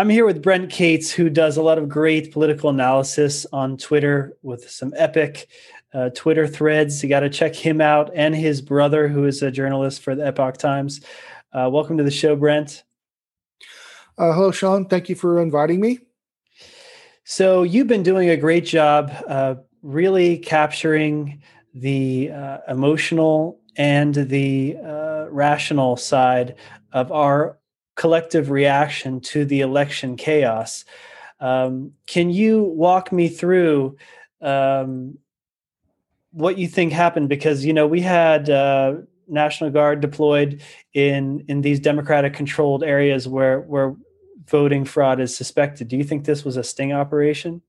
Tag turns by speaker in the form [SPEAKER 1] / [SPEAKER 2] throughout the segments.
[SPEAKER 1] I'm here with Brent Cates, who does a lot of great political analysis on Twitter with some epic uh, Twitter threads. You got to check him out and his brother, who is a journalist for the Epoch Times. Uh, welcome to the show, Brent.
[SPEAKER 2] Uh, hello, Sean. Thank you for inviting me.
[SPEAKER 1] So, you've been doing a great job uh, really capturing the uh, emotional and the uh, rational side of our collective reaction to the election chaos. Um, can you walk me through um, what you think happened? Because you know we had uh, National Guard deployed in in these Democratic controlled areas where where voting fraud is suspected. Do you think this was a sting operation?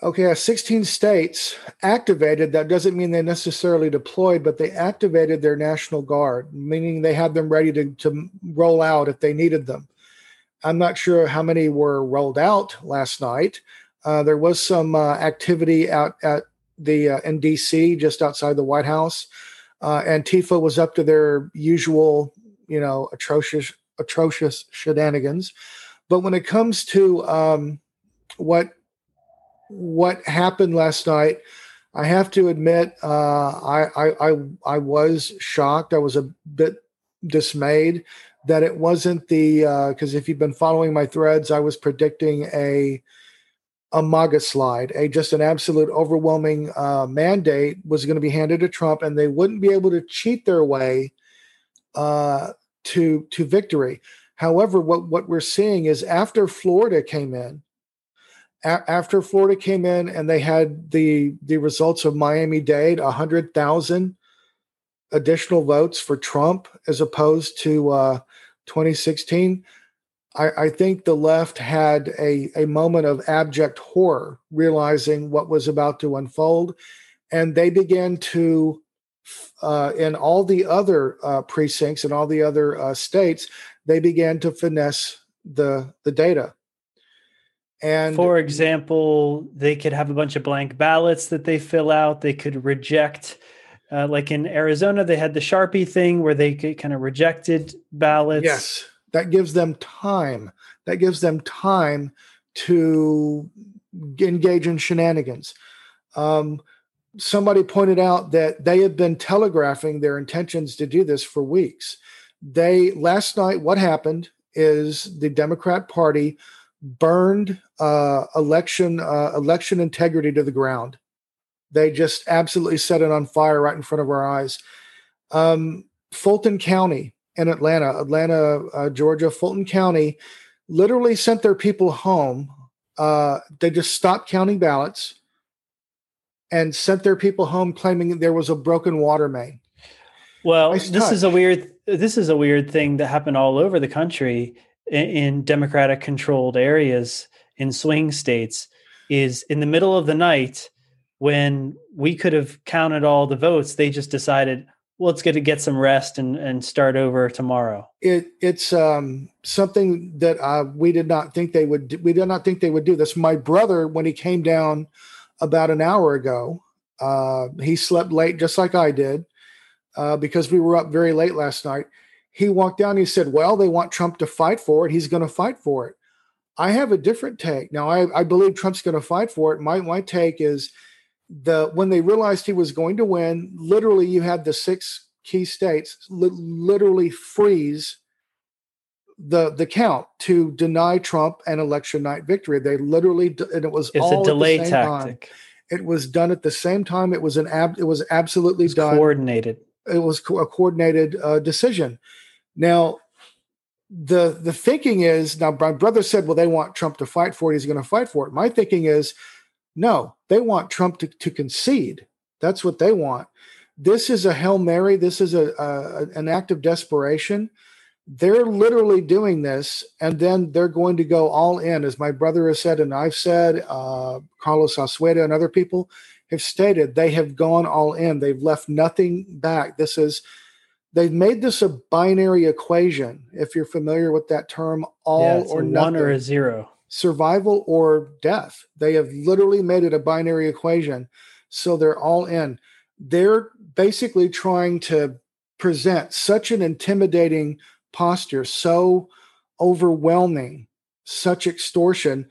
[SPEAKER 2] Okay, 16 states activated. That doesn't mean they necessarily deployed, but they activated their National Guard, meaning they had them ready to, to roll out if they needed them. I'm not sure how many were rolled out last night. Uh, there was some uh, activity out at the uh, in DC, just outside the White House. Uh, Antifa was up to their usual, you know, atrocious, atrocious shenanigans. But when it comes to um, what what happened last night, I have to admit, uh, I, I, I I was shocked. I was a bit dismayed that it wasn't the because uh, if you've been following my threads, I was predicting a a MAGA slide, a just an absolute overwhelming uh, mandate was going to be handed to Trump, and they wouldn't be able to cheat their way uh, to to victory. However, what what we're seeing is after Florida came in, after Florida came in and they had the the results of Miami Dade, hundred thousand additional votes for Trump as opposed to uh, 2016. I, I, think the left had a, a moment of abject horror, realizing what was about to unfold, and they began to, uh, in all the other uh, precincts and all the other uh, states, they began to finesse the the data
[SPEAKER 1] and for example, they could have a bunch of blank ballots that they fill out. They could reject, uh, like in Arizona, they had the Sharpie thing where they kind of rejected ballots.
[SPEAKER 2] Yes, that gives them time. That gives them time to engage in shenanigans. Um, somebody pointed out that they have been telegraphing their intentions to do this for weeks. They last night, what happened is the Democrat Party burned uh, election uh, election integrity to the ground. They just absolutely set it on fire right in front of our eyes. Um, Fulton County in Atlanta, Atlanta, uh, Georgia, Fulton County, literally sent their people home. Uh, they just stopped counting ballots and sent their people home, claiming there was a broken water main.
[SPEAKER 1] Well, nice this touch. is a weird. This is a weird thing that happened all over the country in, in Democratic controlled areas in swing states is in the middle of the night when we could have counted all the votes, they just decided, well, let's get to get some rest and, and start over tomorrow.
[SPEAKER 2] It, it's um, something that uh, we did not think they would. Do. We did not think they would do this. My brother, when he came down about an hour ago, uh, he slept late, just like I did, uh, because we were up very late last night he walked down he said well they want trump to fight for it. He's going to fight for it. I have a different take. Now i, I believe trump's going to fight for it. My, my take is the when they realized he was going to win literally you had the six key states li- literally freeze the the count to deny trump an election night victory. They literally and it was
[SPEAKER 1] it's
[SPEAKER 2] all
[SPEAKER 1] a delay tactic
[SPEAKER 2] time. it was done at the same time. It was an ab it was absolutely it was done.
[SPEAKER 1] coordinated.
[SPEAKER 2] It was a coordinated uh, decision now, the the thinking is now my brother said, well, they want Trump to fight for it. He's going to fight for it. My thinking is, no, they want Trump to, to concede. That's what they want. This is a hail mary. This is a, a an act of desperation. They're literally doing this, and then they're going to go all in, as my brother has said, and I've said, uh, Carlos Osweda and other people have stated. They have gone all in. They've left nothing back. This is they've made this a binary equation. If you're familiar with that term, all yeah, or nothing,
[SPEAKER 1] one or a zero,
[SPEAKER 2] survival or death. They have literally made it a binary equation. So they're all in. They're basically trying to present such an intimidating posture, so overwhelming such extortion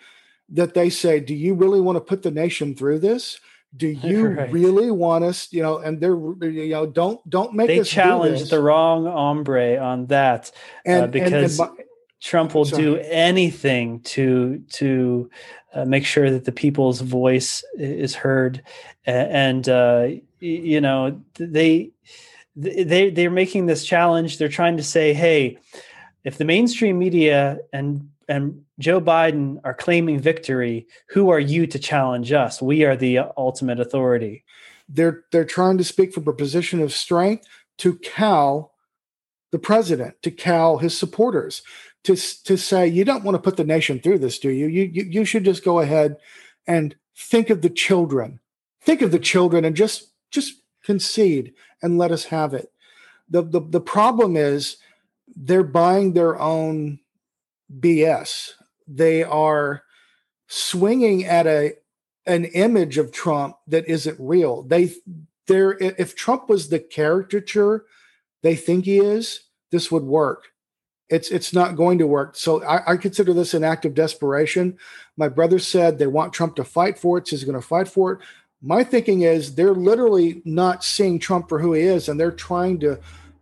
[SPEAKER 2] that they say, "Do you really want to put the nation through this? Do you right. really want us?" You know, and they're you know, don't don't make
[SPEAKER 1] they challenge the wrong hombre on that and, uh, because. And, and by, Trump will do anything to to uh, make sure that the people's voice is heard, and uh, you know they they they're making this challenge. They're trying to say, hey, if the mainstream media and and Joe Biden are claiming victory, who are you to challenge us? We are the ultimate authority.
[SPEAKER 2] They're they're trying to speak from a position of strength to cow the president, to cow his supporters to to say you don't want to put the nation through this, do you? You you, you should just go ahead and think of the children. Think of the children and just just concede and let us have it. The the the problem is they're buying their own BS. They are swinging at a an image of Trump that isn't real. They there if Trump was the caricature they think he is, this would work it's it's not going to work. So I, I, consider this an act of desperation. My brother said they want Trump to fight for it. So he's going to fight for it. My thinking is they're literally not seeing Trump for who he is, and they're trying to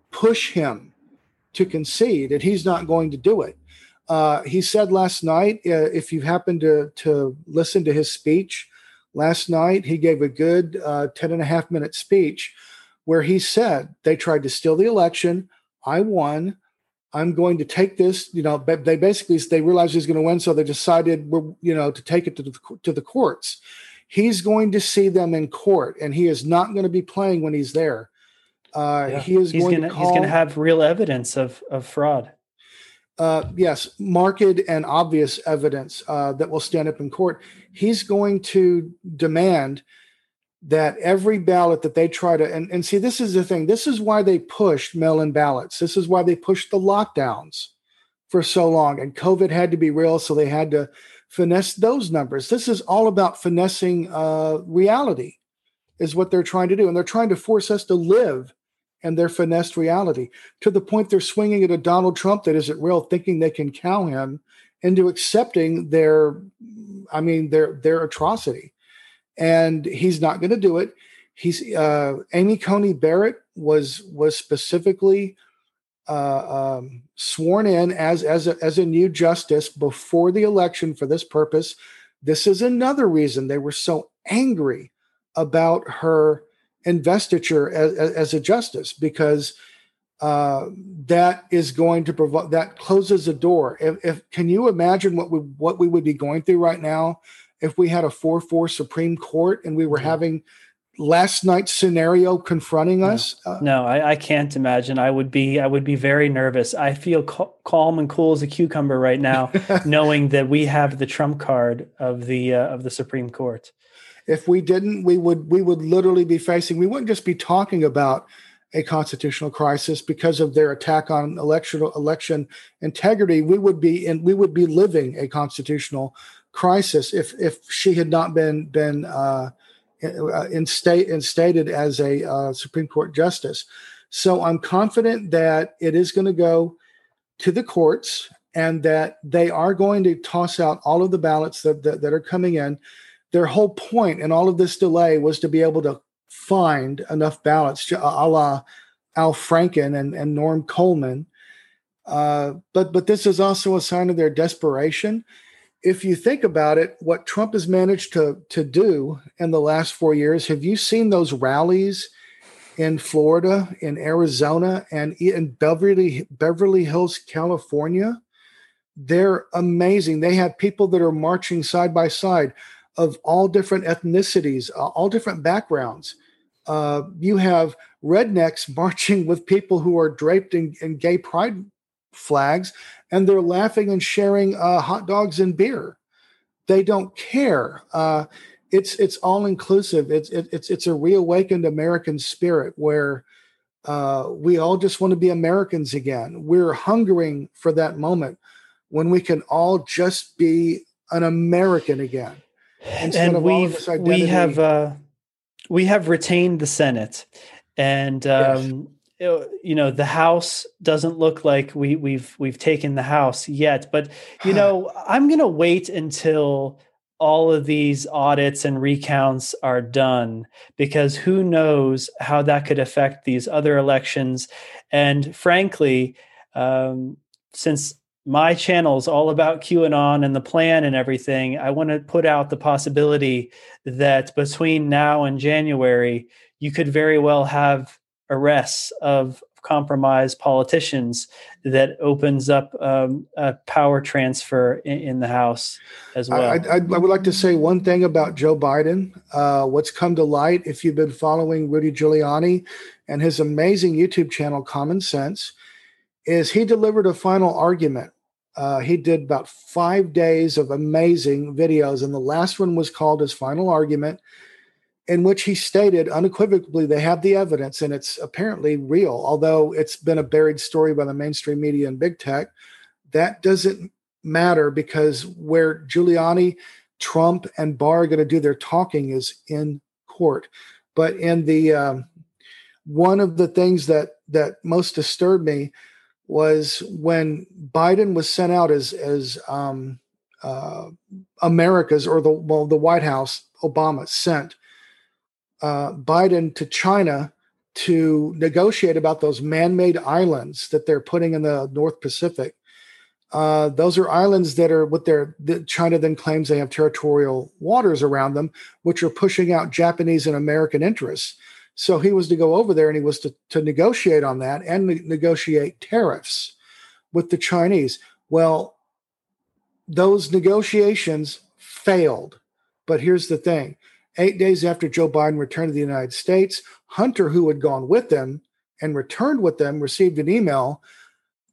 [SPEAKER 2] push him to concede, and he's not going to do it. Uh, he said last night, uh, if you happen to to listen to his speech last night, he gave a good uh, 10 and a half minute speech where he said they tried to steal the election. I won. I'm going to take this. You know, they basically they realized he's going to win, so they decided, you know, to take it to the to the courts. He's going to see them in court, and he is not going to be playing when he's there. Uh, yeah. He is
[SPEAKER 1] he's
[SPEAKER 2] going
[SPEAKER 1] gonna,
[SPEAKER 2] to
[SPEAKER 1] call, he's going to have real evidence of of fraud.
[SPEAKER 2] Uh, yes, marked and obvious evidence uh, that will stand up in court. He's going to demand that every ballot that they try to and, and see this is the thing. This is why they pushed mail-in ballots. This is why they pushed the lockdowns for so long and covid had to be real so they had to finesse those numbers. This is all about finessing uh, reality is what they're trying to do and they're trying to force us to live in their finessed reality to the point they're swinging at a donald trump that isn't real thinking they can cow him into accepting their i mean their their atrocity and he's not going to do it. He's uh, Amy Coney Barrett was was specifically uh, um, sworn in as as a, as a new justice before the election for this purpose. This is another reason they were so angry about her investiture as, as a justice because uh, that is going to provide that closes a door. If, if, can you imagine what we what we would be going through right now if we had a 4 4 Supreme Court and we were mm-hmm. having last night's scenario confronting us?
[SPEAKER 1] No, uh, no I, I, can't imagine. I would be i would be very nervous. I feel cal- calm and cool as a cucumber right now knowing that we have the trump card of the uh, of the supreme court
[SPEAKER 2] if we didn't we would we would literally be facing we wouldn't just be talking about a constitutional crisis because of their attack on election election integrity we would be in we would be living a constitutional crisis if if she had not been been uh, instate, instated as a uh, Supreme Court justice. So I'm confident that it is going to go to the courts and that they are going to toss out all of the ballots that, that, that are coming in. Their whole point in all of this delay was to be able to find enough ballots, a la Al Franken and, and Norm Coleman. Uh, but but this is also a sign of their desperation if you think about it, what Trump has managed to to do in the last four years, have you seen those rallies in Florida, in Arizona, and in Beverly Beverly Hills, California? They're amazing. They have people that are marching side by side of all different ethnicities, all different backgrounds. Uh, you have rednecks marching with people who are draped in, in gay pride flags and they're laughing and sharing uh, hot dogs and beer. They don't care. Uh, it's it's all inclusive. It's it, it's it's a reawakened American spirit where uh, we all just want to be Americans again. We're hungering for that moment when we can all just be an American again.
[SPEAKER 1] And we we have uh, we have retained the Senate, and um, you know the house doesn't look like we we've we've taken the house yet. But you know i'm going to wait until all of these audits and recounts are done because who knows how that could affect these other elections. And frankly um, since my channel is all about qanon and the plan and everything i want to put out the possibility that between now and january you could very well have arrests of compromised politicians that opens up um, a power transfer in, in, the House as well. I,
[SPEAKER 2] I, I, would like to say one thing about Joe Biden. Uh, what's come to light, if you've been following Rudy Giuliani and his amazing YouTube channel, Common Sense, is he delivered a final argument. Uh, he did about five days of amazing videos, and the last one was called his final argument in which he stated unequivocally they have the evidence and it's apparently real, although it's been a buried story by the mainstream media and big tech. That doesn't matter because where Giuliani, Trump, and Barr are going to do their talking is in court. But in the um, one of the things that that most disturbed me was when Biden was sent out as as um, uh, America's or the well the White House Obama sent uh, Biden to China to negotiate about those man-made islands that they're putting in the North Pacific. Uh, those are islands that are what their China then claims they have territorial waters around them, which are pushing out Japanese and American interests. So he was to go over there and he was to, to negotiate on that and ne- negotiate tariffs with the Chinese. Well, those negotiations failed. But here's the thing Eight days after Joe Biden returned to the United States, Hunter, who had gone with them and returned with them, received an email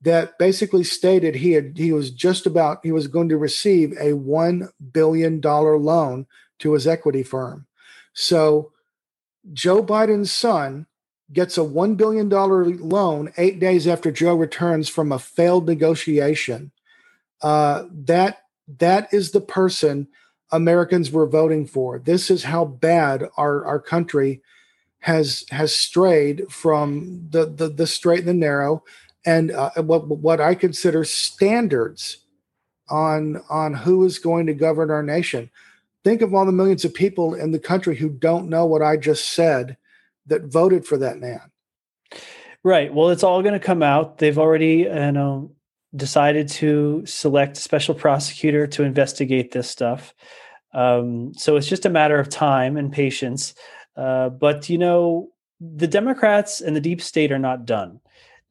[SPEAKER 2] that basically stated he had he was just about he was going to receive a one billion dollar loan to his equity firm. So Joe Biden's son gets a one billion dollar loan eight days after Joe returns from a failed negotiation. Uh, that that is the person Americans were voting for. This is how bad our, our country has has strayed from the the, the straight and the narrow, and uh, what what I consider standards on on who is going to govern our nation. Think of all the millions of people in the country who don't know what I just said that voted for that man.
[SPEAKER 1] Right. Well, it's all going to come out. They've already, you know, decided to select a special prosecutor to investigate this stuff. Um, so it's just a matter of time and patience. Uh, but, you know, the Democrats and the deep state are not done.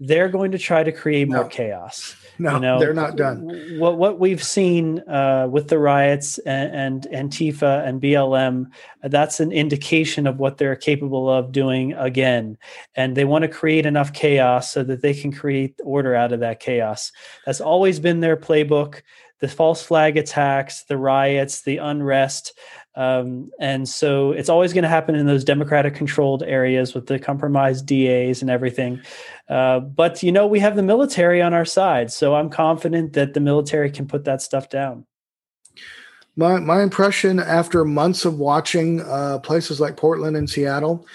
[SPEAKER 1] They're going to try to create no. more chaos.
[SPEAKER 2] No,
[SPEAKER 1] you know,
[SPEAKER 2] they're not done.
[SPEAKER 1] What what we've seen uh, with the riots and, and Antifa and BLM, that's an indication of what they're capable of doing again. And they want to create enough chaos so that they can create order out of that chaos. That's always been their playbook the false flag attacks, the riots, the unrest. Um, and so it's always going to happen in those Democratic controlled areas with the compromised DAs and everything. Uh, but, you know, we have the military on our side. So I'm confident that the military can put that stuff down.
[SPEAKER 2] My, my impression after months of watching uh, places like Portland and Seattle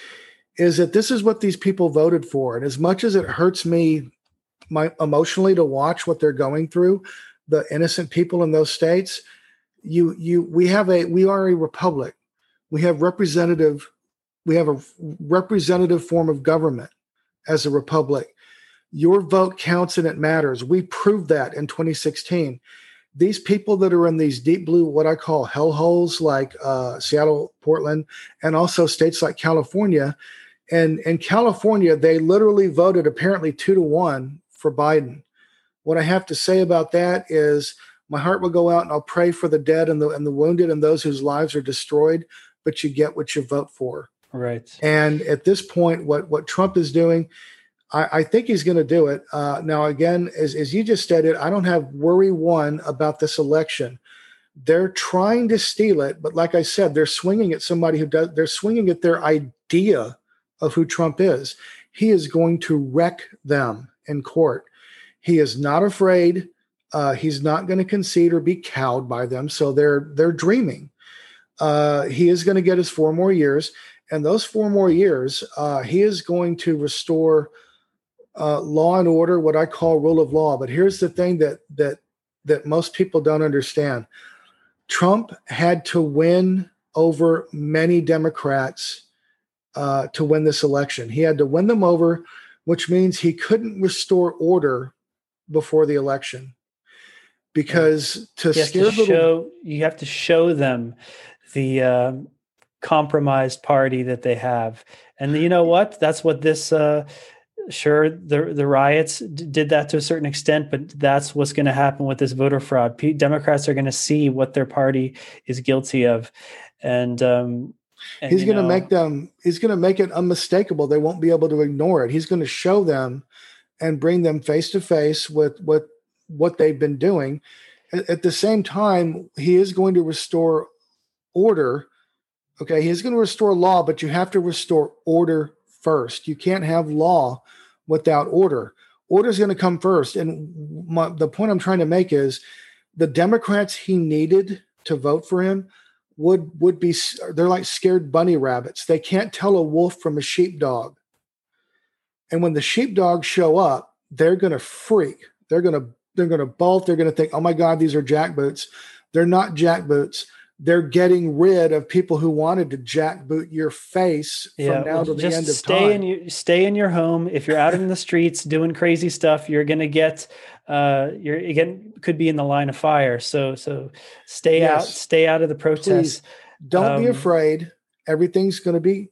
[SPEAKER 2] is that this is what these people voted for. And as much as it hurts me my, emotionally to watch what they're going through, the innocent people in those states you you we have a we are a republic. We have representative we have a representative form of government as a republic. Your vote counts and it matters. We proved that in 2016 these people that are in these deep blue what i call hellholes like uh, seattle portland and also states like california and in california they literally voted apparently two to one for biden. What I have to say about that is my heart will go out and I'll pray for the dead and the and the wounded and those whose lives are destroyed, but you get what you vote for.
[SPEAKER 1] Right.
[SPEAKER 2] And at this point, what what Trump is doing, I, I think he's going to do it. Uh, now, again, as, as you just stated, I don't have worry one about this election. They're trying to steal it, but like I said, they're swinging at somebody who does. They're swinging at their idea of who Trump is. He is going to wreck them in court. He is not afraid. Uh, he's not going to concede or be cowed by them. So they're they're dreaming. Uh, he is going to get his four more years, and those four more years, uh, he is going to restore uh, law and order, what I call rule of law. But here's the thing that that that most people don't understand: Trump had to win over many Democrats uh, to win this election. He had to win them over, which means he couldn't restore order before the election because to scare
[SPEAKER 1] to show you have to show them the uh, compromised party that they have. And you know what? That's what this uh, sure the the riots d- did that to a certain extent but that's what's going to happen with this voter fraud. P- democrats are going to see what their party is guilty of. And um
[SPEAKER 2] and, he's going to make them he's going to make it unmistakable. They won't be able to ignore it. He's going to show them and bring them face to face with with what they've been doing at, the same time he is going to restore order okay he's going to restore law but you have to restore order first you can't have law without order order is going to come first and my, the point i'm trying to make is the democrats he needed to vote for him would would be they're like scared bunny rabbits. They can't tell a wolf from a sheepdog. And when the sheepdogs show up, they're going to freak. They're going to they're going to bolt. They're going to think, "Oh my God, these are jackboots." They're not jackboots. They're getting rid of people who wanted to jackboot your face yeah, from now to the end of
[SPEAKER 1] stay
[SPEAKER 2] time.
[SPEAKER 1] In your, stay in your home. If you're out in the streets doing crazy stuff, you're going to get uh, you're again could be in the line of fire. So so stay yes. out, stay out of the protests. Please,
[SPEAKER 2] don't um, be afraid. Everything's going to be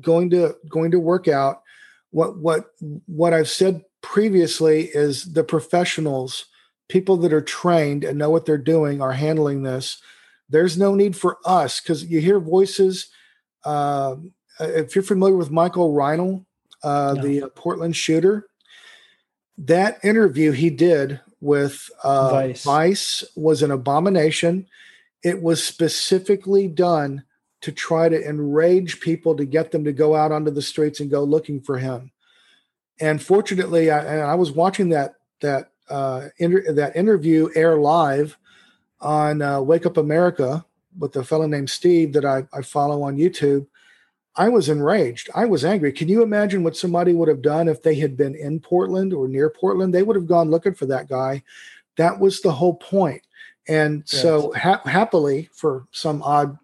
[SPEAKER 2] going to going to work out. What what what I've said previously is the professionals, people that are trained and know what they're doing, are handling this. There's no need for us because you hear voices. Uh, if you're familiar with Michael Reinoehl, uh, no. the uh, Portland shooter, that interview he did with uh, Vice. Vice was an abomination. It was specifically done to try to enrage people to get them to go out onto the streets and go looking for him. And fortunately, I, I was watching that that uh, inter- that interview air live on uh, Wake Up America with a fellow named Steve that I, I follow on YouTube. I was enraged. I was angry. Can you imagine what somebody would have done if they had been in Portland or near Portland? They would have gone looking for that guy. That was the whole point. And yes. so, ha- happily, for some odd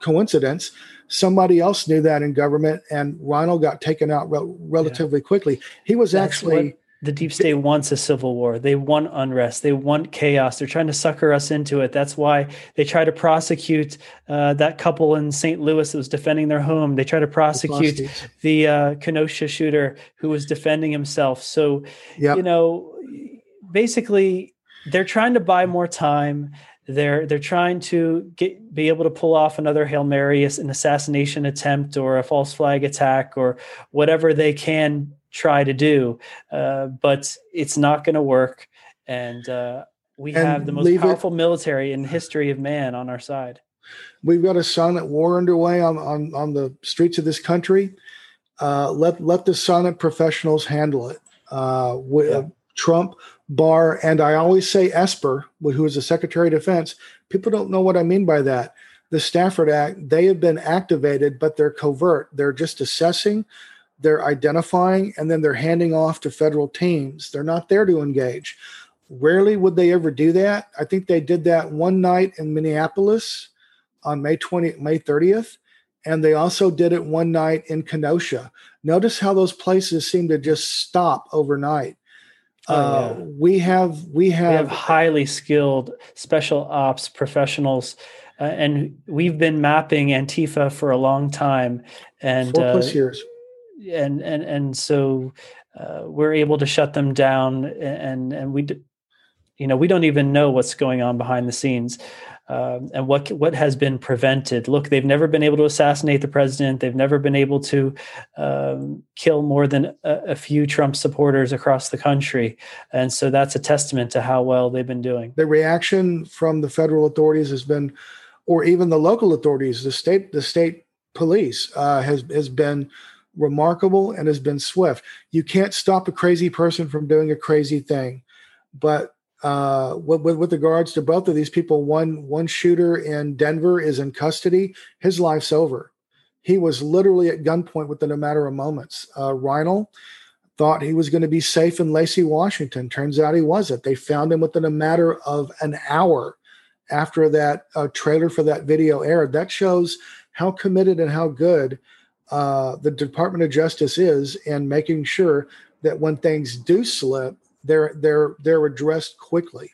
[SPEAKER 2] coincidence, somebody else knew that in government, and Reinoehl got taken out re- relatively yeah. quickly. He was That's actually.
[SPEAKER 1] The deep state wants a civil war. They want unrest. They want chaos. They're trying to sucker us into it. That's why they try to prosecute uh, that couple in St. Louis that was defending their home. They try to prosecute the uh, Kenosha shooter who was defending himself. So, yep. you know, basically, they're trying to buy more time. They're they're trying to get be able to pull off another hail mary, an assassination attempt, or a false flag attack, or whatever they can try to do, uh, but it's not going to work. And uh, we and have the most powerful it, military in history of man on our side.
[SPEAKER 2] We've got a silent war underway on, on, on the streets of this country. Uh, let let the silent professionals handle it. Uh, with, yeah. Trump, Barr, and I always say Esper, who is the Secretary of Defense. People don't know what I mean by that. The Stafford Act, they have been activated, but they're covert. They're just assessing they're identifying and then they're handing off to federal teams. They're not there to engage. Rarely would they ever do that. I think they did that one night in Minneapolis on May 20 May 30th and they also did it one night in Kenosha. Notice how those places seem to just stop overnight. Oh, uh, yeah. we have we have, we have
[SPEAKER 1] highly skilled special ops professionals uh, and we've been mapping Antifa for a long time and
[SPEAKER 2] four plus uh, years
[SPEAKER 1] and and and so uh, we're able to shut them down and and we you know we don't even know what's going on behind the scenes um, and what what has been prevented? Look they've never been able to assassinate the president. They've never been able to um, kill more than a, a, few trump supporters across the country. And so that's a testament to how well they've been doing.
[SPEAKER 2] The reaction from the federal authorities has been or even the local authorities the state the state police uh, has has been remarkable and has been swift. You can't stop a crazy person from doing a crazy thing, but uh, with, with, regards to both of these people, one one shooter in Denver is in custody. His life's over. He was literally at gunpoint within a matter of moments. Uh, thought he was going to be safe in Lacey, Washington. Turns out he wasn't. They found him within a matter of an hour after that uh, trailer for that video aired. That shows how committed and how good uh, the Department of Justice is in making sure that when things do slip, they're they're they're addressed quickly.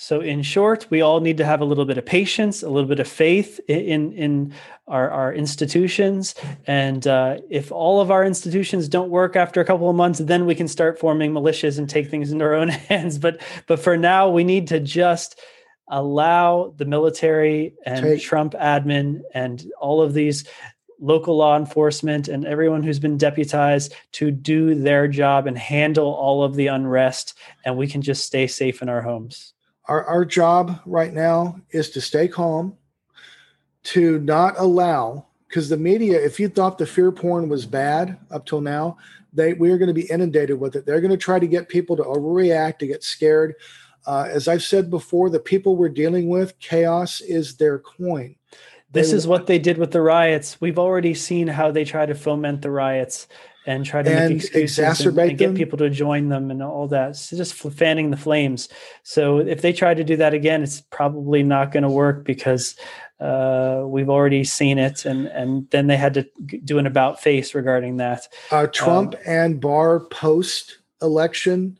[SPEAKER 1] So, in short, we all need to have a little bit of patience, a little bit of faith in in our, our institutions, and uh, if all of our institutions don't work after a couple of months, then we can start forming militias and take things into our own hands. But but for now, we need to just allow the military and take. Trump admin and all of these local law enforcement and everyone who's been deputized to do their job and handle all of the unrest, and we can just stay safe in our homes
[SPEAKER 2] our, our job right now is to stay calm, to not allow, because the media, if you thought the fear porn was bad up till now, they we are going to be inundated with it. They're going to try to get people to overreact, to get scared. Uh, as I've said before, the people we're dealing with, chaos is their coin.
[SPEAKER 1] This is what they did with the riots. We've already seen how they try to foment the riots and try to and make excuses exacerbate and, and get people to join them and all that. It's just fanning the flames. So if they try to do that again, it's probably not going to work because uh, we've already seen it, and and then they had to do an about face regarding that.
[SPEAKER 2] Uh, Trump um, and Barr post election,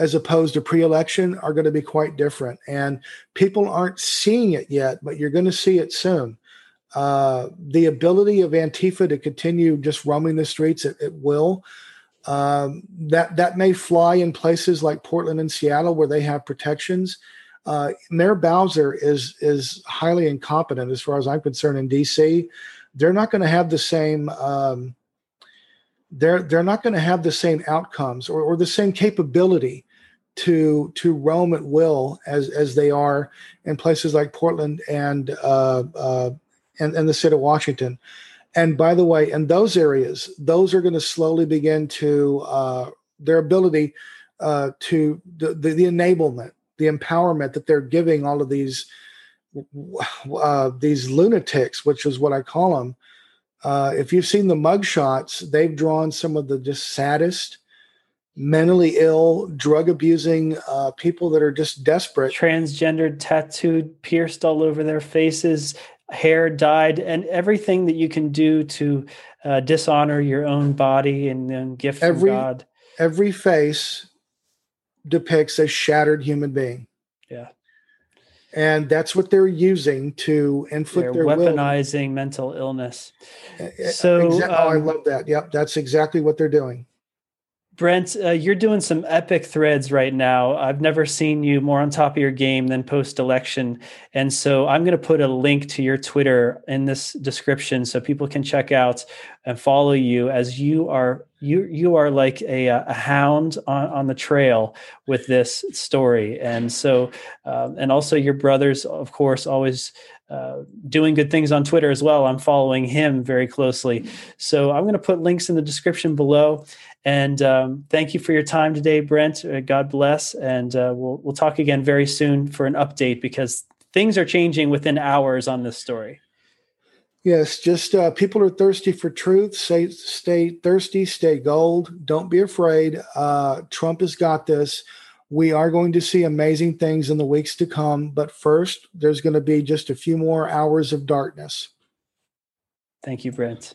[SPEAKER 2] as opposed to pre-election, are going to be quite different, and people aren't seeing it yet, but you're going to see it soon uh, the ability of Antifa to continue just roaming the streets at will. Um, that that may fly in places like Portland and Seattle where they have protections. Uh, Mayor Bowser is is highly incompetent as far as I'm concerned in DC. They're not going to have the same. Um, they're they're not going to have the same outcomes or, or the same capability to to roam at will as as they are in places like Portland and uh, uh, and, and the state of Washington. And by the way, in those areas, those are going to slowly begin to uh, their ability uh, to the, the, the, enablement, the empowerment that they're giving all of these uh, these lunatics, which is what I call them. Uh, if you've seen the mugshots, they've drawn some of the just saddest, mentally ill, drug abusing uh, people that are just desperate.
[SPEAKER 1] Transgendered, tattooed, pierced all over their faces, hair dyed, and everything that you can do to uh, dishonor your own body and then gift every, from God.
[SPEAKER 2] Every face depicts a shattered human being.
[SPEAKER 1] Yeah.
[SPEAKER 2] And that's what they're using to inflict they're
[SPEAKER 1] their weaponizing will. mental illness.
[SPEAKER 2] So, exa- um, oh, I um, love that. Yep, that's exactly what they're doing.
[SPEAKER 1] Brent, uh, you're doing some epic threads right now. I've never seen you more on top of your game than post election. And so I'm going to put a link to your Twitter in this description so people can check out and follow you as you are you you are like a, a hound on, on the trail with this story. And so um, and also your brothers, of course, always uh, doing good things on Twitter as well. I'm following him very closely. So I'm going to put links in the description below. And um, thank you for your time today, Brent. Uh, God bless, and uh, we'll we'll talk again very soon for an update because things are changing within hours on this story.
[SPEAKER 2] Yes, just uh, people are thirsty for truth. Stay, stay thirsty, stay gold. Don't be afraid. Uh, Trump has got this. We are going to see amazing things in the weeks to come. But first, there's going to be just a few more hours of darkness.
[SPEAKER 1] Thank you, Brent.